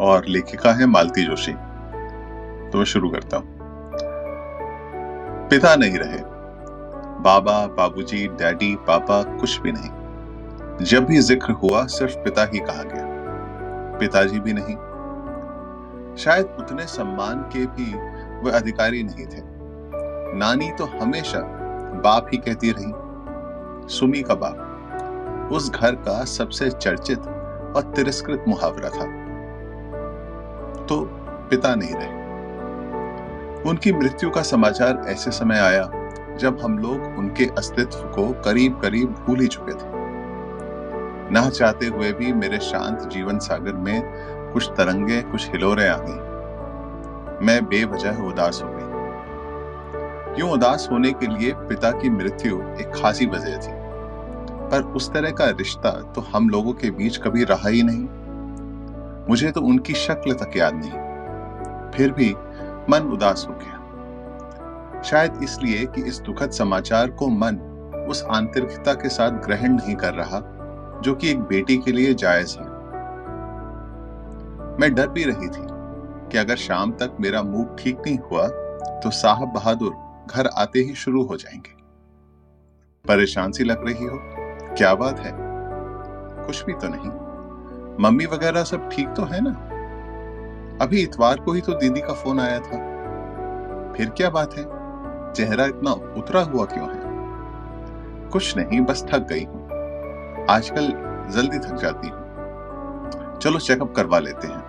और लेखिका है मालती जोशी। तो मैं शुरू करता हूँ। पिता नहीं रहे। बाबा बाबूजी, डैडी पापा कुछ भी नहीं। जब भी ज़िक्र हुआ सिर्फ़ पिता ही कहा गया। पिताजी भी नहीं। शायद उतने सम्मान के भी वे अधिकारी नहीं थे। नानी तो हमेशा बाप ही कहती रही सुमी का बाप। उस घर का सबसे चर्चित और तिरस्कृत मुहावरा था। तो पिता नहीं रहे। उनकी मृत्यु का समाचार ऐसे समय आया जब हम लोग उनके अस्तित्व को करीब करीब भूल ही चुके थे। ना चाहते हुए भी मेरे शांत जीवन सागर में कुछ तरंगे, कुछ हिलोरे आ गई। मैं बेवजह उदास हो गई। यूँ उदास होने के लिए पिता की मृत्यु एक खासी वजह थी। पर उस तरह का रिश्ता तो हम लोगों के बीच कभी रहा ही नहीं। मुझे तो उनकी शक्ल तक याद नहीं। फिर भी मन उदास हो गया। शायद इसलिए कि इस दुखद समाचार को मन उस आंतरिकता के साथ ग्रहण नहीं कर रहा, जो कि एक बेटी के लिए जायज़ है। मैं डर भी रही थी कि अगर शाम तक मेरा मूड ठीक नहीं हुआ तो साहब बहादुर घर आते ही शुरू हो जाएँगे। परेशान सी लग रही हो? क्या बात है? कुछ भी तो नहीं। मम्मी वगैरह सब ठीक तो है ना? अभी इतवार को ही तो दीदी का फ़ोन आया था। फिर क्या बात है? चेहरा इतना उतरा हुआ क्यों है? कुछ नहीं, बस थक गई हूँ। आजकल जल्दी थक जाती हूँ। चलो चेकअप करवा लेते हैं।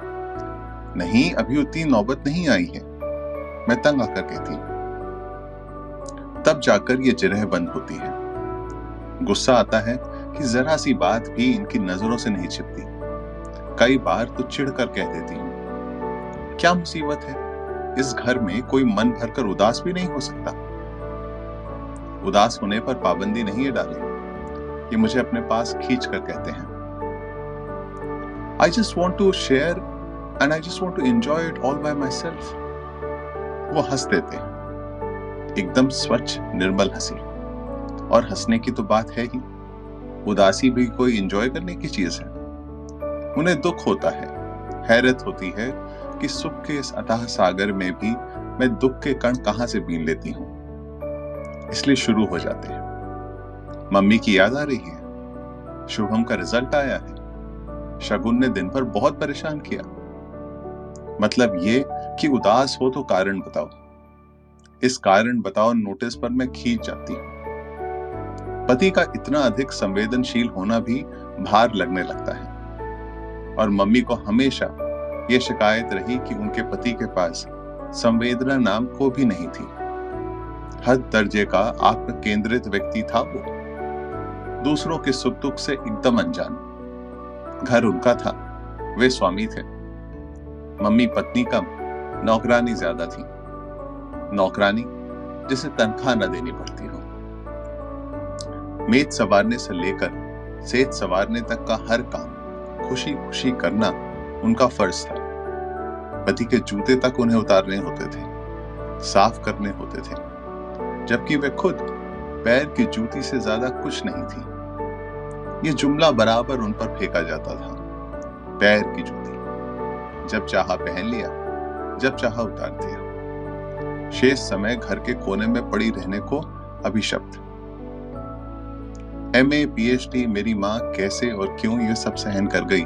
नहीं, अभी उतनी नौबत नहीं आई है। मैं तंग आकर कहती तब जाकर ये जिरह बंद होती है। गुस्सा आता है कि जरा सी बात भी इनकी नज़रों से नहीं छिपती। कई बार तो चिढ़ कर कह देती हूँ, क्या मुसीबत है? इस घर में कोई मन भरकर उदास भी नहीं हो सकता? उदास होने पर पाबंदी नहीं है डाली, ये मुझे अपने पास खींच कर कहते हैं। I just want to share and I just want to enjoy it all by myself वो हंस देते एकदम स्वच्छ, निर्मल हँसी। और हंसने की तो बात है ही। उदासी भी कोई एंजॉय करने की चीज़ है। उन्हें दुख होता है, हैरत होती है कि सुख के इस अतः सागर में भी मैं दुख के कण कहाँ से बीन लेती हूँ। इसलिए शुरू हो जाते हैं। मम्मी की याद आ रही है। शुभम का रिज़ल्ट आया है। शगुन ने दिन भर बहुत परेशान किया। मतलब ये कि उदास हो तो कारण बताओ। इस कारण बताओ नोटिस पर मैं खींच जाती हूँ। पति का इतना अधिक संवेदनशील होना भी भार लगने लगता है। और मम्मी को हमेशा यह शिकायत रही कि उनके पति के पास संवेदना नाम को भी नहीं थी। हद दर्जे का आत्म केंद्रित व्यक्ति था वो। दूसरों के सुख दुख से एकदम अनजान। घर उनका था, वे स्वामी थे। मम्मी पत्नी कम नौकरानी ज़्यादा थी। नौकरानी जिसे तनख्वाह न देनी पड़ती हो। मेज सवारने से लेकर सेज सवारने तक का हर काम खुशी खुशी करना उनका फ़र्ज़ था। पति के जूते तक उन्हें उतारने होते थे, साफ़ करने होते थे, जबकि वे खुद पैर की जूती से ज़्यादा कुछ नहीं थी। ये जुमला बराबर उन पर फेंका जाता था, पैर की जूती, जब चाहा पहन लिया, जब चाहा उतार दिया। शेष समय घर के कोने में पड़ी रहने को अभिशप्त। एम ए पीएचडी मेरी माँ कैसे और क्यों ये सब सहन कर गई,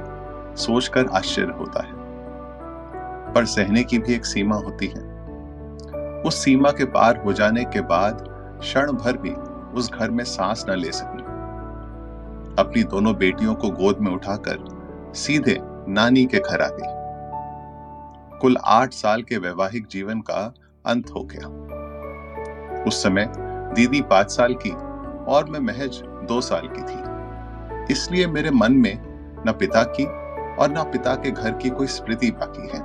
सोचकर आश्चर्य होता है। पर सहने की भी एक सीमा होती है। उस सीमा के पार हो जाने के बाद क्षण भर भी उस घर में सांस न ले सकी। अपनी दोनों बेटियों को गोद में उठाकर सीधे नानी के घर आ गई। कुल आठ साल के वैवाहिक जीवन का अंत हो गया। उस समय दीदी पाँच साल की और मैं महज दो साल की थी। इसलिए मेरे मन में न पिता की और न पिता के घर की कोई स्मृति बाकी है।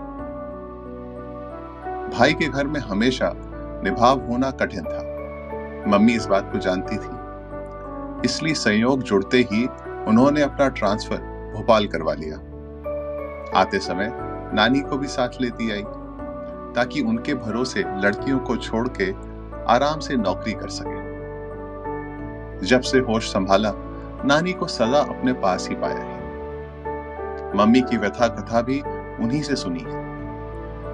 भाई के घर में हमेशा निभाव होना कठिन था। मम्मी इस बात को जानती थी। इसलिए संयोग जुड़ते ही उन्होंने अपना ट्रांसफ़र भोपाल करवा लिया। आते समय नानी को भी साथ लेती आई, ताकि उनके भरोसे लड़कियों को छोड़ के आराम से नौकरी कर सके। जब से होश संभाला, नानी को सदा अपने पास ही पाया है। मम्मी की व्यथा कथा भी उन्हीं से सुनी है।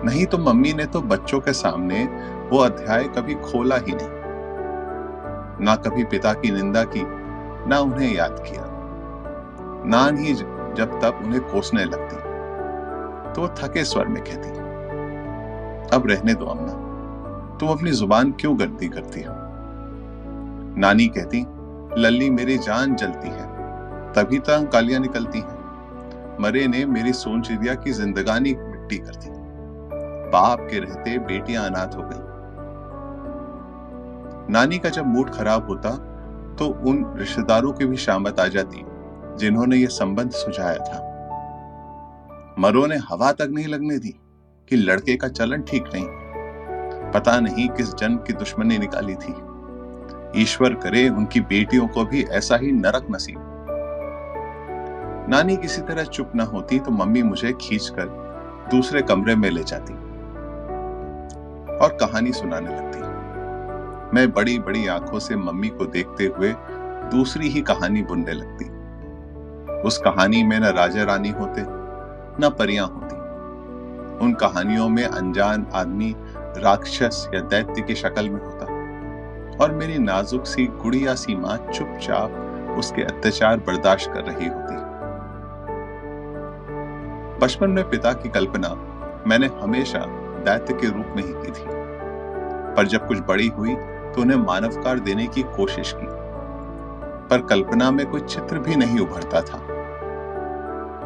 नहीं तो मम्मी ने तो बच्चों के सामने वो अध्याय कभी खोला ही नहीं। ना कभी पिता की निंदा की, ना उन्हें याद किया। नान ही जब तब उन्हें कोसने लगती तो वो थके स्वर में कहती, अब रहने दो, अम्मा। तुम अपनी ज़ुबान क्यों गर्दी करती हो? नानी कहती, लल्ली मेरी जान जलती है। तभी तो कालियाँ निकलती हैं। मरे ने मेरी सोन चिड़िया की जिंदगानी मिट्टी कर दी। बाप के रहते बेटियाँ अनाथ हो गई। नानी का जब मूड खराब होता तो उन रिश्तेदारों की भी शामत आ जाती, जिन्होंने यह संबंध सुझाया था। मरो ने हवा तक नहीं लगने दी कि लड़के का चलन ठीक नहीं। पता नहीं किस जन्म की दुश्मनी निकाली थी। ईश्वर करे, उनकी बेटियों को भी ऐसा ही नरक नसीब। नानी किसी तरह चुप न होती तो मम्मी मुझे खींचकर दूसरे कमरे में ले जाती और कहानी सुनाने लगती। मैं बड़ी बड़ी आँखों से मम्मी को देखते हुए दूसरी ही कहानी बुनने लगती। उस कहानी में न राजा रानी होते, न परियाँ होती। उन कहानियों में अनजान आदमी, राक्षस या दैत्य की शक्ल में होता। और मेरी नाजुक सी गुड़िया सी माँ चुपचाप उसके अत्याचार बर्दाश्त कर रही होती। बचपन में पिता की कल्पना मैंने हमेशा दैत्य के रूप में ही की थी। पर जब कुछ बड़ी हुई तो उन्हें मानवकार देने की कोशिश की। पर कल्पना में कोई चित्र भी नहीं उभरता था।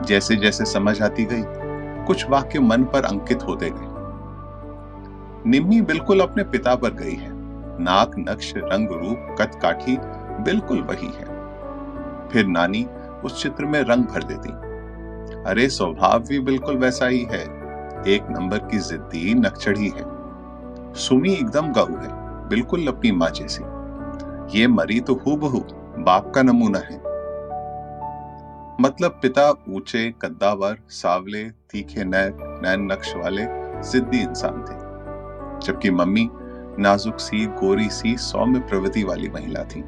जैसे जैसे समझ आती गई, कुछ वाक्य मन पर अंकित होते गए। निम्मी बिल्कुल अपने पिता पर गई है। नाक नक्श रंग, रूप कत काठी बिल्कुल वही है। फिर नानी उस चित्र में रंग भर देती। अरे, स्वभाव भी बिल्कुल वैसा ही है। एक नंबर की जिद्दी नक्चड़ी है। सुमी एकदम गऊ है, बिल्कुल अपनी माँ जैसी। ये मरी तो हु बहु बाप का नमूना है। मतलब पिता ऊँचे, कद्दावर, सावले, तीखे नैन नैन नक्श वाले सिद्धि इंसान थे। जबकि मम्मी नाजुक सी, गोरी सी, सौम्य प्रवृत्ति वाली महिला थी।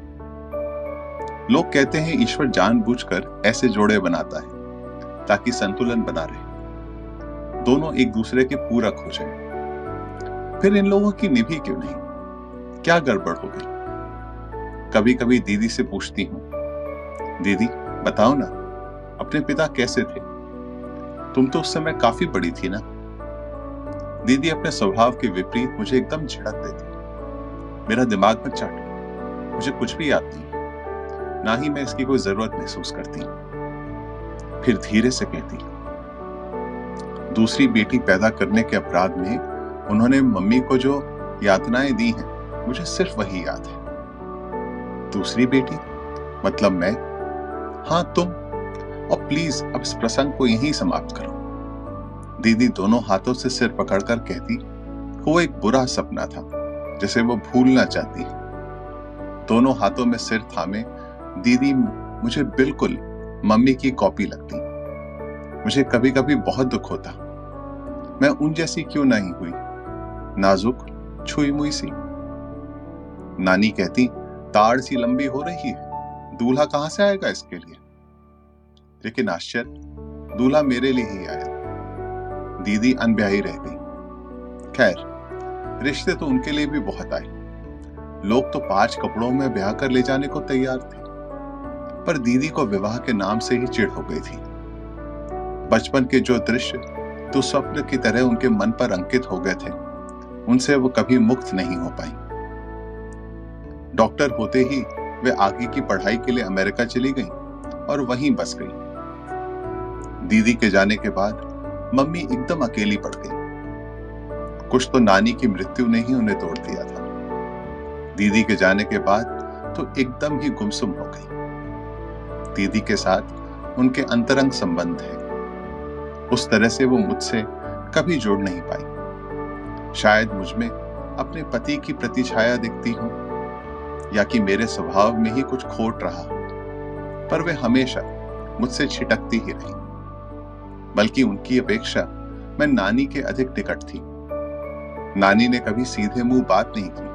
लोग कहते हैं, ईश्वर जानबूझकर ऐसे जोड़े बनाता है, ताकि संतुलन बना रहे। दोनों एक दूसरे के पूरक हो जाए। फिर इन लोगों की निभी क्यों नहीं? क्या गड़बड़ हो गई? कभी कभी दीदी से पूछती हूँ, दीदी, बताओ ना, अपने पिता कैसे थे? तुम तो उस समय काफ़ी बड़ी थी ना? दीदी अपने स्वभाव के विपरीत मुझे एकदम झड़क देती। मेरा दिमाग में चाटो मुझे कुछ भी याद नहीं ना ही मैं इसकी कोई ज़रूरत महसूस करती। फिर धीरे से कहती, दूसरी बेटी पैदा करने के अपराध में उन्होंने मम्मी को जो यातनाएँ दी हैं, मुझे सिर्फ़ वही याद है। दूसरी बेटी मतलब मैं? हाँ तुम। और प्लीज़ अब इस प्रसंग को यहीं समाप्त करो। दीदी दोनों हाथों से सिर पकड़कर कहती, वो एक बुरा सपना था, जिसे वो भूलना चाहती दोनों हाथों में सिर थामे, दीदी मुझे बिल्कुल मम्मी की कॉपी लगती। मुझे कभी कभी बहुत दुख होता। मैं उन जैसी क्यों नहीं हुई? नाजुक छुई मुई सी। नानी कहती, ताड़ सी लंबी हो रही है। दूल्हा कहाँ से आएगा इसके लिए? लेकिन आश्चर्य, दूल्हा मेरे लिए ही आया। दीदी अनब्याही रह गई। खैर, रिश्ते तो उनके लिए भी बहुत आए। लोग तो पाँच कपड़ों में ब्याह कर ले जाने को तैयार थे, पर दीदी को विवाह के नाम से ही चिढ़ हो गई थी। बचपन के जो दृश्य तो स्वप्न की तरह उनके मन पर अंकित हो गए थे, उनसे वो कभी मुक्त नहीं हो पाई। डॉक्टर होते ही वे आगे की पढ़ाई के लिए अमेरिका चली गई और वहीं बस गई। दीदी के जाने के बाद मम्मी एकदम अकेली पड़ गई। कुछ तो नानी की मृत्यु ने ही उन्हें तोड़ दिया था। दीदी के जाने के बाद तो एकदम ही गुमसुम हो गई। दीदी के साथ उनके अंतरंग संबंध है। उस तरह से वो मुझसे कभी जोड़ नहीं पाई। शायद मुझमें अपने पति की प्रतिछाया दिखती हूँ, या कि मेरे स्वभाव में ही कुछ खोट रहा पर वे हमेशा मुझसे छिटकती ही रही। बल्कि उनकी अपेक्षा मैं नानी के अधिक निकट थी। नानी ने कभी सीधे मुँह बात नहीं की,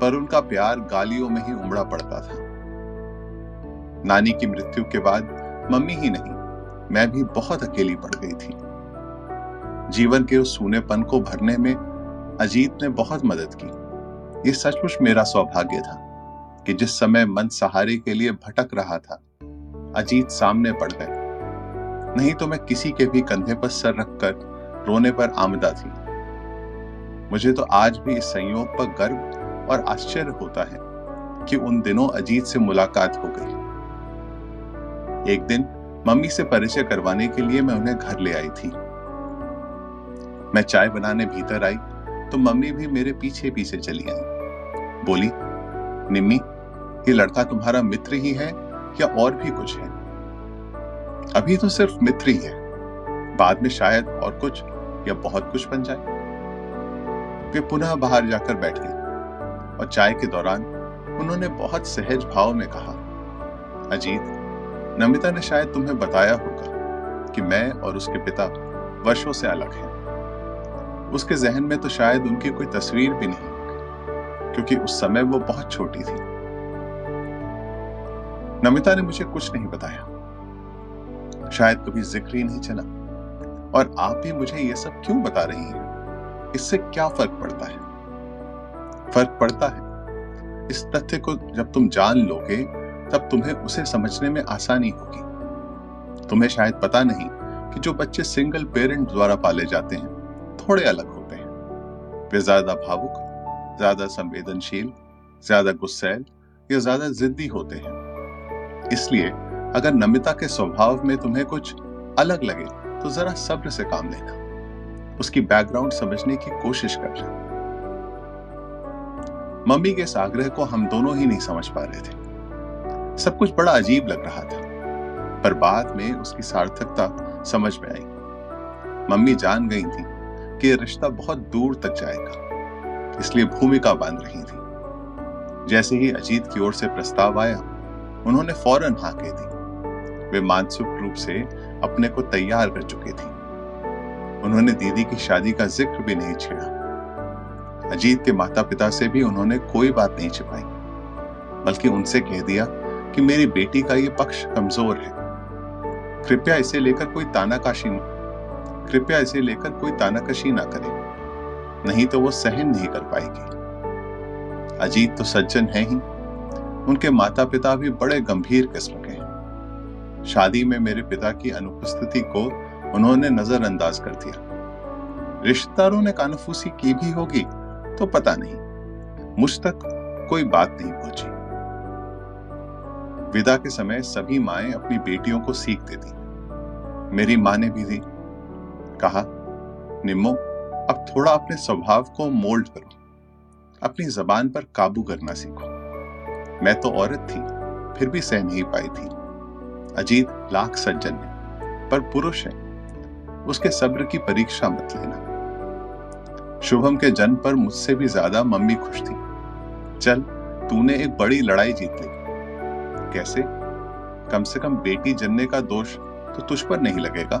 पर उनका प्यार गालियों में ही उमड़ा पड़ता था। नानी की मृत्यु के बाद मम्मी ही नहीं, मैं भी बहुत अकेली पड़ गई थी। जीवन के उस सूनेपन को भरने में अजीत ने बहुत मदद की। ये सचमुच मेरा सौभाग्य था कि जिस समय मन सहारे के लिए भटक रहा था, अजीत सामने पड़ गए। नहीं तो मैं किसी के भी कंधे पर सर रखकर रोने पर आमदा थी मुझे तो आज भी इस संयोग पर गर्व और आश्चर्य होता है कि उन दिनों अजीत से मुलाकात हो गई। एक दिन मम्मी से परिचय करवाने के लिए मैं उन्हें घर ले आई थी। मैं चाय बनाने भीतर आई तो मम्मी भी मेरे पीछे पीछे चली आई। बोली, निम्मी, ये लड़का तुम्हारा मित्र ही है या और भी कुछ है? अभी तो सिर्फ़ मित्र ही है। बाद में शायद और कुछ या बहुत कुछ बन जाए। वे पुनः बाहर जाकर बैठ गई और चाय के दौरान उन्होंने बहुत सहज भाव में कहा, अजीत, नमिता ने शायद तुम्हें बताया होगा कि मैं और उसके पिता वर्षों से अलग हैं। उसके जहन में तो शायद उनकी कोई तस्वीर भी नहीं, क्योंकि उस समय वो बहुत छोटी थी। नमिता ने मुझे कुछ नहीं बताया। शायद कभी ज़िक्र ही नहीं चला। और आप भी मुझे ये सब क्यों बता रही हैं? इससे क्या फ़र्क पड़ता है? फ़र्क पड़ता है। इस तथ्य को जब तुम जान लोगे, तब तुम्हें उसे समझने में आसानी होगी। तुम्हें शायद पता नहीं कि जो बच्चे सिंगल पेरेंट द्वारा पाले जाते हैं, थोड़े अलग होते हैं। वे ज़्यादा भावुक, ज़्यादा संवेदनशील, ज़्यादा गुस्सैल या ज़्यादा जिद्दी होते हैं। इसलिए अगर नमिता के स्वभाव में तुम्हें कुछ अलग लगे तो जरा सब्र से काम लेना। उसकी बैकग्राउंड समझने की कोशिश कर करना। मम्मी के इस आग्रह को हम दोनों ही नहीं समझ पा रहे थे। सब कुछ बड़ा अजीब लग रहा था, पर बाद में उसकी सार्थकता समझ में आई। मम्मी जान गई थी कि रिश्ता बहुत दूर तक जाएगा, इसलिए भूमिका बाँध रही थी। जैसे ही अजीत की ओर से प्रस्ताव आया, उन्होंने फ़ौरन हाँ कह दी। वे मानसिक रूप से अपने को तैयार कर चुकी थी। उन्होंने दीदी की शादी का ज़िक्र भी नहीं छेड़ा। अजीत के माता पिता से भी उन्होंने कोई बात नहीं छिपाई, बल्कि उनसे कह दिया कि मेरी बेटी का ये पक्ष कमज़ोर है। कृपया इसे लेकर कोई तानाकाशी कृपया इसे लेकर कोई तानाकशी ना करे, नहीं तो वो सहन नहीं कर पाएगी। अजीत तो सज्जन है ही, उनके माता पिता भी बड़े गंभीर किस्म शादी में मेरे पिता की अनुपस्थिति को उन्होंने नजरअंदाज कर दिया। रिश्तेदारों ने कानफूसी की भी होगी तो पता नहीं, मुझ तक कोई बात नहीं पहुँची। विदा के समय सभी माएँ अपनी बेटियों को सीख देती। मेरी माँ ने भी दी। कहा, निम्मो, अब थोड़ा अपने स्वभाव को मोल्ड करो। अपनी जबान पर काबू करना सीखो। मैं तो औरत थी, फिर भी सह नहीं पाई थी। अजीत लाख सज्जन है, पर पुरुष है। उसके सब्र की परीक्षा मत लेना। शुभम के जन्म पर मुझसे भी ज़्यादा मम्मी खुश थी। चल, तूने एक बड़ी लड़ाई जीत ली। कैसे? कम से कम बेटी जनने का दोष तो तुझ पर नहीं लगेगा।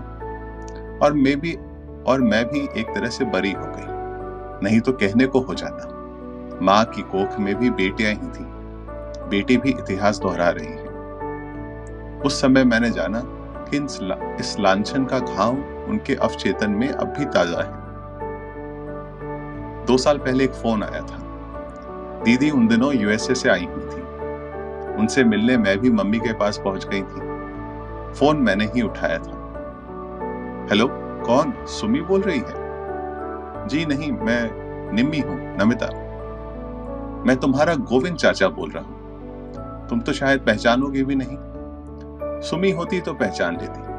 और मैं भी, और मैं भी एक तरह से बरी हो गई। नहीं तो कहने को हो जाता। माँ की कोख में भी बेटियाँ ही थी। बेटी भी इतिहास दोहरा रही है। उस समय मैंने जाना कि इस लांछन का घाव उनके अवचेतन में अब भी ताज़ा है। दो साल पहले एक फ़ोन आया था। दीदी उन दिनों यूएसए से आई हुई थी। उनसे मिलने मैं भी मम्मी के पास पहुँच गई थी। फ़ोन मैंने ही उठाया था। हेलो, कौन? सुमी बोल रही है। जी नहीं, मैं निम्मी हूँ, नमिता। मैं तुम्हारा गोविंद चाचा बोल रहा हूँ। तुम तो शायद पहचानोगे भी नहीं। सुमी होती तो पहचान लेती।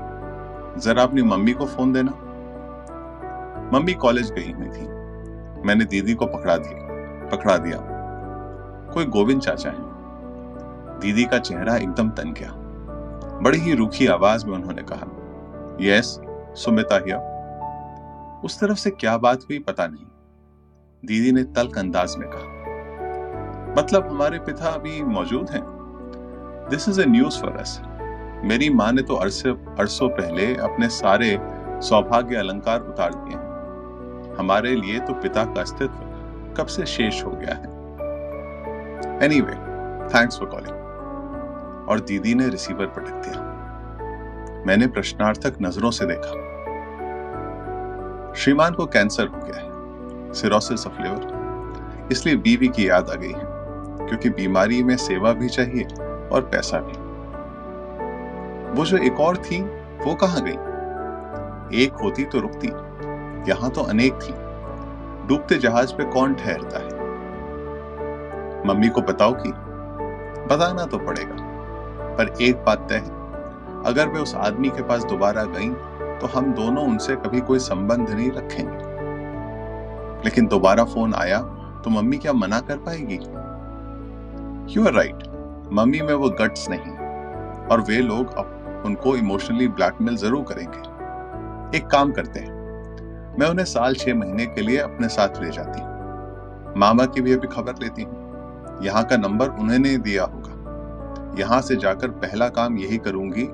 जरा अपनी मम्मी को फ़ोन देना। मम्मी कॉलेज गई हुई थी। मैंने दीदी को पकड़ा दिया। पकड़ा दिया। कोई गोविंद चाचा है। दीदी का चेहरा एकदम तन गया। बड़ी ही रूखी आवाज़ में उन्होंने कहा, यस, सुमिता हिया उस तरफ़ से क्या बात हुई पता नहीं। दीदी ने तल्क अंदाज में कहा मतलब हमारे पिता अभी मौजूद हैं? This is a news for us मेरी माँ ने तो अरसे, अरसों पहले अपने सारे सौभाग्य अलंकार उतार दिए हैं। हमारे लिए तो पिता का अस्तित्व कब से शेष हो गया है? Anyway thanks for calling और दीदी ने रिसीवर पटक दिया। मैंने प्रश्नार्थक नज़रों से देखा। श्रीमान को कैंसर हो गया है। सिरोसिस ऑफ़ लिवर इसलिए बीवी की याद आ गई है, क्योंकि बीमारी में सेवा भी चाहिए और पैसा भी। वो जो एक और थी, वो कहाँ गई? एक होती तो रुकती, यहाँ तो अनेक थी। डूबते जहाज़ पे कौन ठहरता है? मम्मी को बताओ कि बताना तो पड़ेगा, पर एक बात तय है, अगर मैं उस आदमी के पास दोबारा गई तो हम दोनों उनसे कभी कोई संबंध नहीं रखेंगे। लेकिन दोबारा फ़ोन आया तो मम्मी क्या मना कर पाएगी? यू आर राइट मम्मी में वो गट्स नहीं, और वे लोग अब उनको इमोशनली ब्लैकमेल ज़रूर करेंगे। एक काम करते हैं। मैं उन्हें साल छह महीने के लिए अपने साथ ले जाती हूँ। मामा की भी अभी खबर लेती हूँ। यहाँ का नंबर उन्होंने दिया होगा। यहाँ से जाकर पहला काम यही करूँगी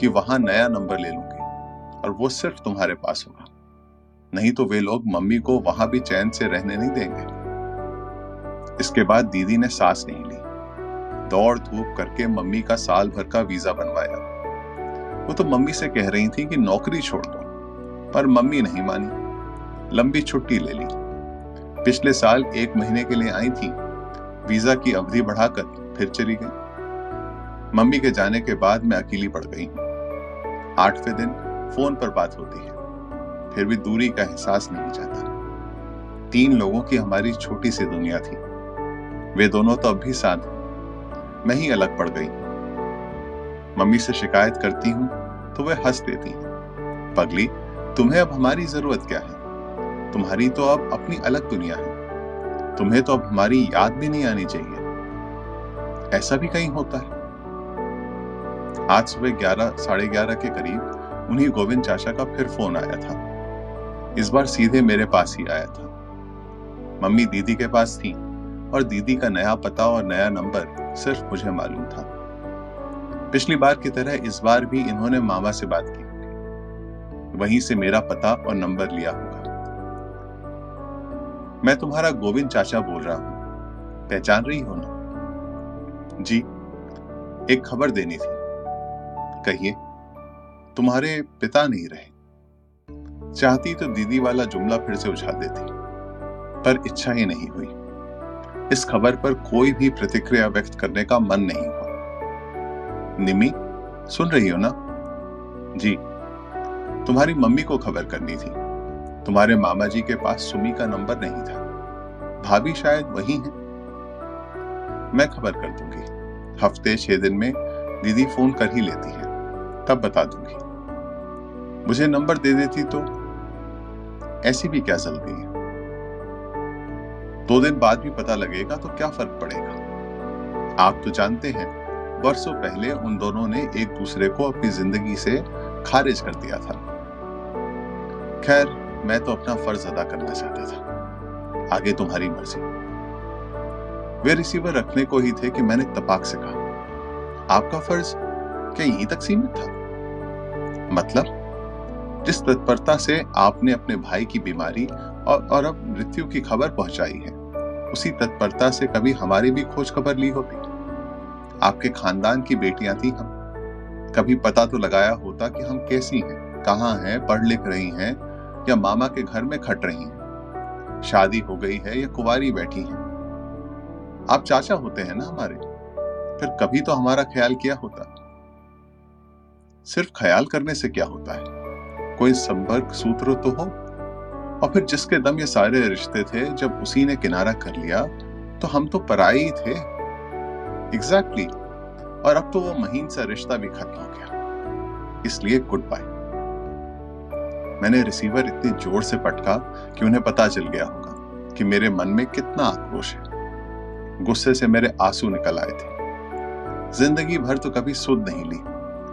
कि वहाँ नया नंबर ले लूँगी। और वो सिर्फ़ तुम्हारे पास होगा। नहीं तो वे लोग मम्मी को वहाँ भी चैन से रहने नहीं देंगे। इसके बाद दीदी ने सांस नहीं ली। दौड़ धूप करके मम्मी का साल भर का वीज़ा बनवाया। वो तो मम्मी से कह रही थी कि नौकरी छोड़ दो, पर मम्मी नहीं मानी। लंबी छुट्टी ले ली। पिछले साल एक महीने के लिए आई थी। वीज़ा की अवधि बढ़ाकर फिर चली गई। मम्मी के जाने के बाद मैं अकेली पड़ गई। आठवें दिन फ़ोन पर बात होती है। फिर भी दूरी का एहसास नहीं जाता। तीन लोगों की हमारी छोटी सी दुनिया थी। वे दोनों तो अब भी साथ मैं ही अलग पड़ गई। मम्मी से शिकायत करती हूँ तो वे हंस देती हैं। पगली, तुम्हें अब हमारी ज़रूरत क्या है? तुम्हारी तो अब अपनी अलग दुनिया है। तुम्हें तो अब हमारी याद भी नहीं आनी चाहिए। ऐसा भी कहीं होता है? आज सुबह ग्यारह, साढ़े ग्यारह के करीब उन्हीं गोविंद चाचा का फिर फ़ोन आया था। इस बार सीधे मेरे पास ही आया था। मम्मी दीदी के पास थी और दीदी का नया पता और नया नंबर सिर्फ़ मुझे मालूम था। पिछली बार की तरह इस बार भी इन्होंने मामा से बात की वहीं से मेरा पता और नंबर लिया होगा। मैं तुम्हारा गोविंद चाचा बोल रहा हूँ। पहचान रही हो ना? जी, एक खबर देनी थी। कहिए, तुम्हारे पिता नहीं रहे। चाहती तो दीदी वाला जुमला फिर से उछाल देती, पर इच्छा ही नहीं हुई। इस खबर पर कोई भी प्रतिक्रिया व्यक्त करने का मन नहीं हुआ। निमी, सुन रही हो ना? जी, तुम्हारी मम्मी को खबर करनी थी। तुम्हारे मामा जी के पास सुमी का नंबर नहीं था। भाभी शायद वही है। मैं खबर कर दूँगी। हफ़्ते छह दिन में दीदी फ़ोन कर ही लेती है। तब बता दूँगी। मुझे नंबर दे देती तो ऐसी भी क्या जल्दी है? दो दिन बाद भी पता लगेगा तो क्या फ़र्क पड़ेगा? आप तो जानते हैं वर्षों पहले उन दोनों ने एक दूसरे को अपनी ज़िंदगी से खारिज कर दिया था। खैर मैं तो अपना फ़र्ज़ अदा करना चाहता था। आगे तुम्हारी मर्ज़ी। वे रिसीवर रखने को ही थे कि मैंने तपाक से कहा। आपका फ़र्ज़ क्या यहीं तक सीमित था। मतलब जिस तत्परता से आपने अपने भाई की बीमारी और, और अब मृत्यु की खबर पहुंचाई है उसी तत्परता से कभी हमारी भी खोज खबर ली होती। आपके खानदान की बेटियाँ थी हम। कभी पता तो लगाया होता कि हम कैसी हैं, कहाँ हैं, पढ़ लिख रही हैं, या मामा के घर में खट रही हैं। शादी हो गई है या कुवारी बैठी हैं। आप चाचा होते हैं ना हमारे? फिर कभी तो हमारा ख्याल किया होता। सिर्फ़ ख्याल करने से क्या होता है? कोई संपर्क सूत्र तो हो? और फिर जिसके दम ये सारे रिश्ते थे, जब उसी ने किनारा कर लिया तो हम तो पराई थे। Exactly exactly. और अब तो वो महीन सा रिश्ता भी खत्म हो गया। इसलिए गुड बाय मैंने रिसीवर इतनी ज़ोर से पटका कि उन्हें पता चल गया होगा कि मेरे मन में कितना आक्रोश है। गुस्से से मेरे आँसू निकल आए थे। ज़िंदगी भर तो कभी सुध नहीं ली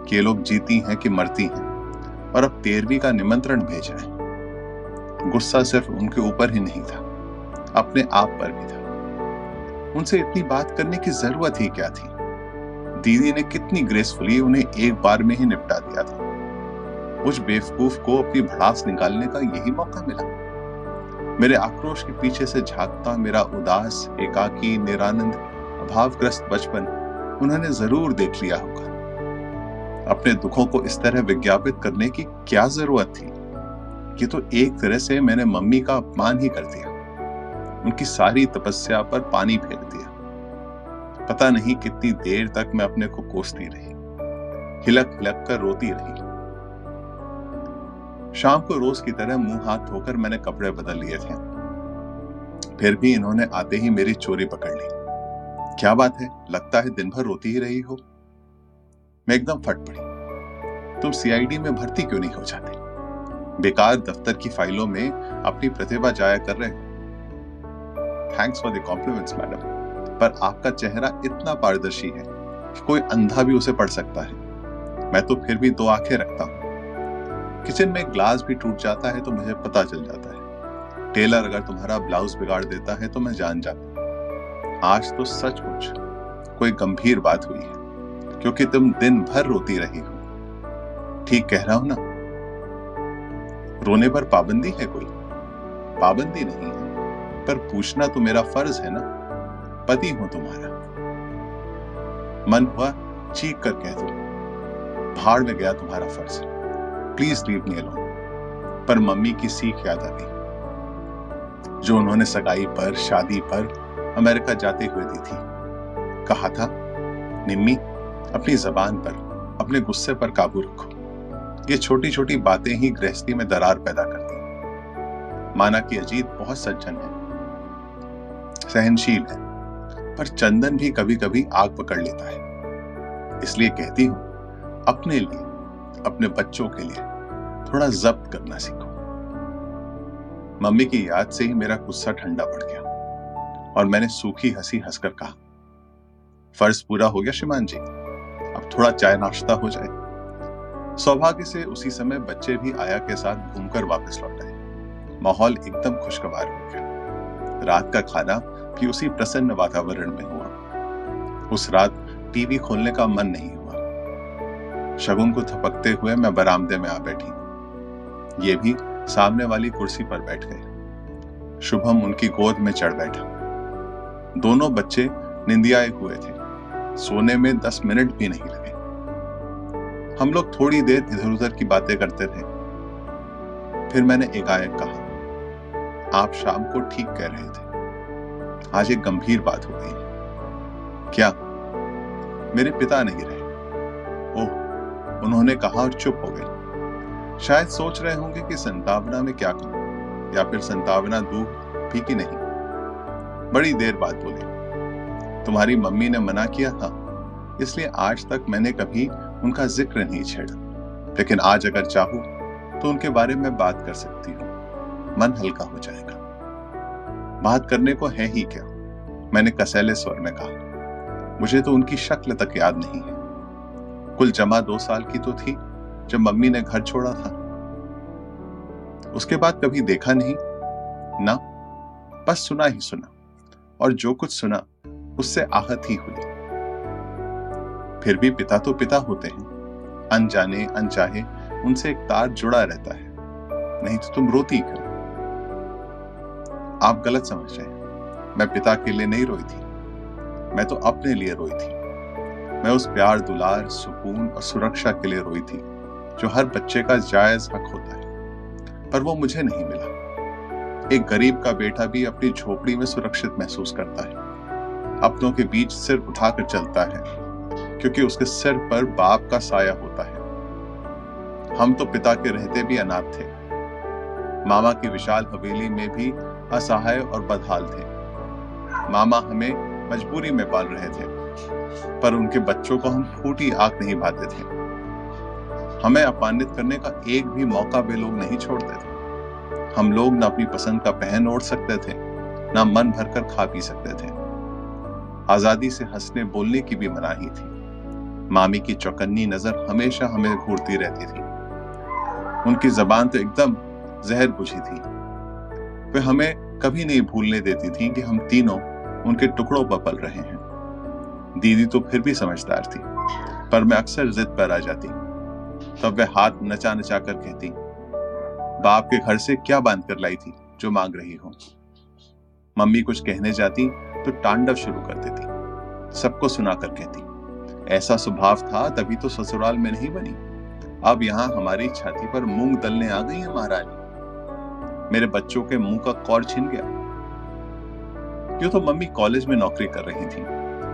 कि ये लोग जीती हैं कि मरती हैं और अब तेरहवीं का निमंत्रण भेज रहे हैं। गुस्सा सिर्फ़ उनके ऊपर ही नहीं था, अपने आप पर भी था। उनसे इतनी बात करने की ज़रूरत ही क्या थी? दीदी ने कितनी ग्रेसफुली उन्हें एक बार में ही निपटा दिया था। उस बेवकूफ़ को अपनी भड़ास निकालने का यही मौका मिला। मेरे आक्रोश के पीछे से झांकता मेरा उदास, एकाकी, निरानंद, अभावग्रस्त बचपन उन्होंने ज़रूर देख लिया होगा। अपने दुखों को इस तरह विज्ञापित करने की क्या ज़रूरत थी? कि तो एक तरह से मैंने मम्मी का अपमान ही कर दिया। उनकी सारी तपस्या पर पानी फेर दिया। पता नहीं कितनी देर तक मैं अपने को कोसती रही। हिलक हिलक कर रोती रही। शाम को रोज की तरह मुँह हाथ धोकर मैंने कपड़े बदल लिए थे। फिर भी इन्होंने आते ही मेरी चोरी पकड़ ली। क्या बात है? लगता है दिन भर रोती ही रही हो। मैं एकदम फट पड़ी। तुम सीआईडी में भर्ती क्यों नहीं हो जाते? बेकार दफ्तर की फाइलों में अपनी प्रतिभा जाया कर रहे thanks for the compliments madam पर आपका चेहरा इतना पारदर्शी है कि कोई अंधा भी उसे पढ़ सकता है। मैं तो फिर भी दो आँखें रखता हूँ। किचन में ग्लास भी टूट जाता है तो मुझे पता चल जाता है। टेलर अगर तुम्हारा ब्लाउज बिगाड़ देता है तो मैं जान जाता आज तो सचमुच कोई गंभीर बात हुई है, क्योंकि तुम दिन भर रोती रही हो। ठीक कह रहा हूँ ना? रोने पर पाबंदी है कोई? पाबंदी नहीं। पर पूछना तो मेरा फ़र्ज़ है ना? पति हूँ तुम्हारा। मन हुआ चीख कर कह दो, भाड़ में गया तुम्हारा फ़र्ज़। प्लीज़ लीव मी अलोन पर मम्मी की सीख याद आ गई जो उन्होंने सगाई पर, शादी पर अमेरिका जाते हुए दी थी। कहा था, निम्मी, अपनी जबान पर, अपने गुस्से पर काबू रखो। ये छोटी छोटी बातें ही गृहस्थी में दरार पैदा करती माना कि अजीत बहुत सज्जन है। सहनशील है, पर चंदन भी कभी कभी आग पकड़ लेता है। इसलिए कहती हूँ, अपने लिए, अपने बच्चों के लिए थोड़ा जब्त करना सीखो। मम्मी की याद से ही मेरा गुस्सा ठंडा पड़ गया और मैंने सूखी हँसी हंसकर कहा, फ़र्ज़ पूरा हो गया श्रीमान जी, अब थोड़ा चाय नाश्ता हो जाए। सौभाग्य से उसी समय बच्चे भी आया के साथ घूमकर वापस लौट आए। माहौल एकदम खुशगवार हो गया। रात का खाना भी उसी प्रसन्न वातावरण में हुआ। उस रात टीवी खोलने का मन नहीं हुआ। शगुन को थपकते हुए मैं बरामदे में आ बैठी। ये भी सामने वाली कुर्सी पर बैठ गए। शुभम उनकी गोद में चढ़ बैठा। दोनों बच्चे निंदियाए हुए थे। सोने में दस मिनट भी नहीं लगे। हम लोग थोड़ी देर इधर उधर की बातें करते थे। फिर मैंने एकाएक कहा आप शाम को ठीक कह रहे थे। आज एक गंभीर बात हो गई। क्या? मेरे पिता नहीं रहे। ओह, उन्होंने कहा और चुप हो गए। शायद सोच रहे होंगे कि संतावना में क्या कहूँ, या फिर संतावना दू भी कि नहीं। बड़ी देर बाद बोले, तुम्हारी मम्मी ने मना किया था, इसलिए आज तक मैंने कभी उनका ज़िक्र नहीं छेड़ा। लेकिन आज अगर चाहूँ तो उनके बारे में बात कर सकती हूँ। मन हल्का हो जाएगा। बात करने को है ही क्या? मैंने कसैले स्वर में कहा। मुझे तो उनकी शक्ल तक याद नहीं है। कुल जमा दो साल की तो थी, जब मम्मी ने घर छोड़ा था। उसके बाद कभी देखा नहीं, ना, बस सुना ही सुना, और जो कुछ सुना, उससे आहत ही हुई। फिर भी पिता तो पिता होते हैं। अनजाने, अनचाहे, उनसे एक तार जुड़ा रहता है। नहीं तो तुम रोती क्यों? आप गलत समझ रहे हैं। मैं पिता के लिए नहीं रोई थी। मैं तो अपने लिए रोई थी। मैं उस प्यार, दुलार, सुकून और सुरक्षा के लिए रोई थी, जो हर बच्चे का जायज़ हक होता है। पर वो मुझे नहीं मिला। एक गरीब का बेटा भी अपनी झोपड़ी में सुरक्षित महसूस करता है। अपनों के बीच सिर उठाकर चलता है, क्योंकि उसके सिर पर बाप का साया होता है। हम तो पिता के रहते भी अनाथ थे। मामा की विशाल हवेली में भी असहाय और बदहाल थे। मामा हमें मजबूरी में पाल रहे थे, पर उनके बच्चों को हम फूटी आँख नहीं भाते थे। हमें अपमानित करने का एक भी मौका वे लोग नहीं छोड़ते थे। हम लोग न अपनी पसंद का पहन ओढ़ सकते थे, न मन भरकर खा पी सकते थे। आज़ादी से हंसने बोलने की भी मनाही थी। मामी की चौकन्नी नज़र हमेशा हमें घूरती रहती थी। उनकी जबान तो एकदम जहर बुझी थी। वे हमें कभी नहीं भूलने देती थी कि हम तीनों उनके टुकड़ों पर पल रहे हैं। दीदी तो फिर भी समझदार थी, पर मैं अक्सर जिद पर आ जाती। तब वह हाथ नचा नचा कर कहती, बाप के घर से क्या बाँध कर लाई थी जो मांग रही हो? मम्मी कुछ कहने जाती तो तांडव शुरू कर देती, सबको सुना कर कहती, ऐसा स्वभाव था तभी तो ससुराल में नहीं बनी। अब यहाँ हमारी छाती पर मूंग दलने आ गई है महारानी। मेरे बच्चों के मुँह का कौर छिन गया। क्यों तो मम्मी कॉलेज में नौकरी कर रही थी।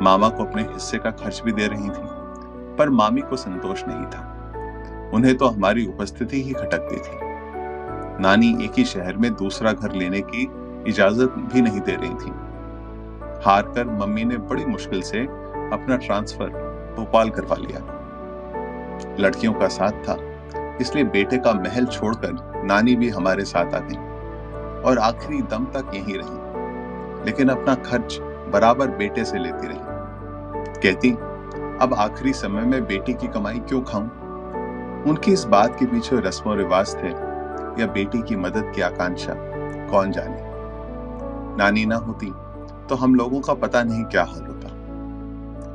मामा को अपने हिस्से का खर्च भी दे रही थी, पर मामी को संतोष नहीं था। उन्हें तो हमारी उपस्थिति ही खटकती थी। नानी एक ही शहर में दूसरा घर लेने की इजाज़त भी नहीं दे रही थी। हार कर मम्मी ने बड़ी मुश्किल से अपना ट्रांसफ़र भोपाल करवा लिया। लड़कियों का साथ था, इसलिए बेटे का महल छोड़कर नानी भी हमारे साथ आ गई और आखिरी दम तक यहीं रही, लेकिन अपना खर्च बराबर बेटे से लेती रही। कहती, अब आखिरी समय में बेटी की कमाई क्यों खाऊं? उनकी इस बात के पीछे रस्म रिवाज थे या बेटी की मदद की आकांक्षा? कौन जाने? नानी ना होती तो हम लोगों का पता नहीं क्या हाल होता।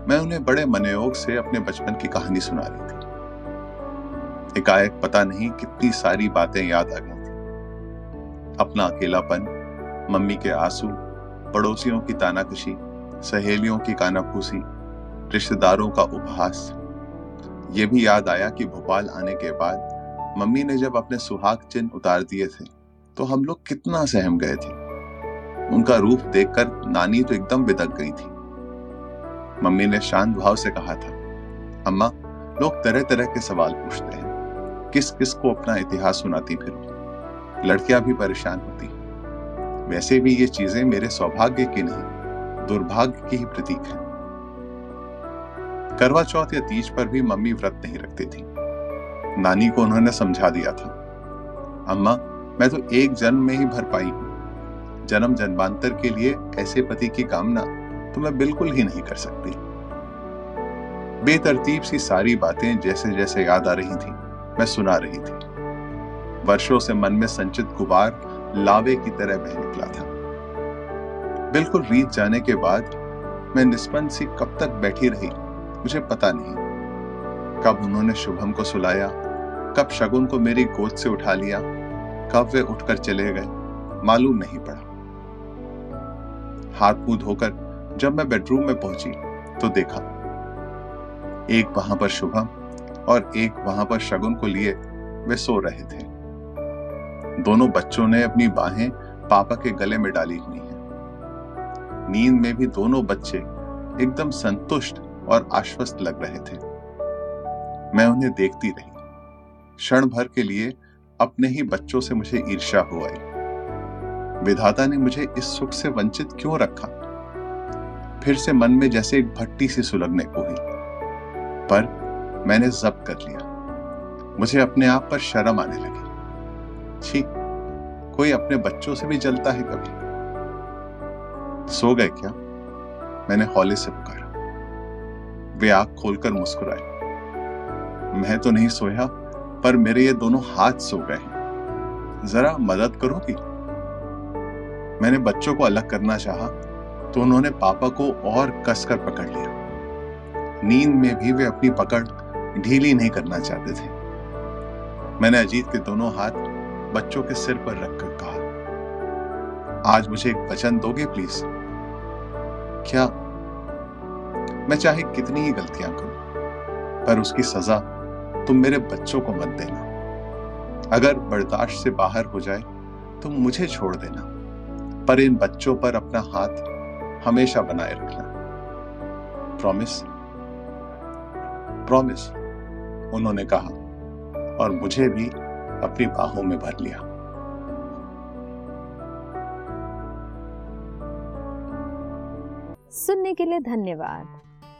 मैं उन्हें बड़े मनयोग से अपने बचपन की कहानी सुना रही थी। एकाएक पता नहीं कितनी सारी बातें याद आ गई थी। अपना अकेलापन, मम्मी के आँसू, पड़ोसियों की तानाकशी, सहेलियों की कानाफूसी, रिश्तेदारों का उपहास। ये भी याद आया कि भोपाल आने के बाद मम्मी ने जब अपने सुहाग चिन्ह उतार दिए थे तो हम लोग कितना सहम गए थे। उनका रूप देखकर नानी तो एकदम बिदक गई थी। मम्मी ने शांत भाव से कहा था, अम्मा, लोग तरह तरह के सवाल पूछते हैं। किस किस को अपना इतिहास सुनाती फिर लड़कियाँ भी परेशान होती वैसे भी ये चीज़ें मेरे सौभाग्य की नहीं, दुर्भाग्य की ही प्रतीक है। करवा चौथ या तीज पर भी मम्मी व्रत नहीं रखती थी। नानी को उन्होंने समझा दिया था। अम्मा, मैं तो एक जन्म में ही भर पाई हूँ। जन्म जन्मांतर के लिए ऐसे पति की कामना तो मैं बिल्कुल ही नहीं कर सकती। बेतरतीब सी सारी बातें जैसे जैसे याद आ रही थी। मैं सुना रही थी। वर्षों से मन में संचित गुबार लावे की तरह बह निकला था। बिल्कुल रीत जाने के बाद मैं निष्पन्न सी कब तक बैठी रही, मुझे पता नहीं। कब उन्होंने शुभम को सुलाया, कब शगुन को मेरी गोद से उठा लिया, कब वे उठकर चले गए, मालूम नहीं पड़ा। हाथ मुँह धोकर जब मैं बेडरूम में पहुँची तो देखा, एक वहाँ पर शुभम और एक वहाँ पर शगुन को लिए वे सो रहे थे। दोनों बच्चों ने अपनी बाहें पापा के गले में डाली हुई हैं। नींद में भी दोनों बच्चे एकदम संतुष्ट और आश्वस्त लग रहे थे। मैं उन्हें देखती रही। क्षण भर के लिए अपने ही बच्चों से मुझे ईर्ष्या हो आई। विधाता ने मुझे इस सुख से वंचित क्यों रखा? फिर से मन में जैसे एक भट्टी सी सुलगने को हुई। पर मैंने जब्त कर लिया। मुझे अपने आप पर शर्म आने लगी। छी, कोई अपने बच्चों से भी जलता है कभी? सो गए क्या? मैंने हौले से पुकारा। वे आँख खोलकर मुस्कुराए। मैं तो नहीं सोया, पर मेरे ये दोनों हाथ सो गए हैं। जरा मदद करोगी? मैंने बच्चों को अलग करना चाहा तो उन्होंने पापा को और कसकर पकड़ लिया। नींद में भी वे अपनी पकड़ ढीली नहीं करना चाहते थे। मैंने अजीत के दोनों हाथ बच्चों के सिर पर रखकर कहा, आज मुझे एक वचन दोगे, प्लीज़? क्या मैं चाहे कितनी ही गलतियाँ करूँ, पर उसकी सजा तुम मेरे बच्चों को मत देना। अगर बर्दाश्त से बाहर हो जाए तो मुझे छोड़ देना, पर इन बच्चों पर अपना हाथ हमेशा बनाए रखना। प्रॉमिस प्रॉमिस उन्होंने कहा, और मुझे भी अपनी बाहों में भर लिया। सुनने के लिए धन्यवाद।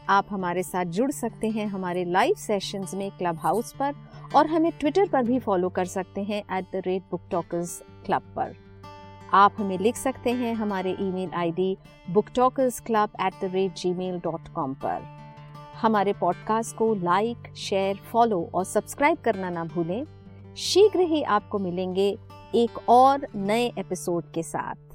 आप हमारे साथ जुड़ सकते हैं हमारे लाइव सेशंस में क्लब हाउस पर, और हमें ट्विटर पर भी फॉलो कर सकते हैं at the rate book talkers club पर। आप हमें लिख सकते हैं हमारे email ID book talkers club at the rate Gmail dot com पर। हमारे पॉडकास्ट को लाइक शेयर फॉलो और सब्सक्राइब करना ना भूलें। शीघ्र ही आपको मिलेंगे एक और नए एपिसोड के साथ।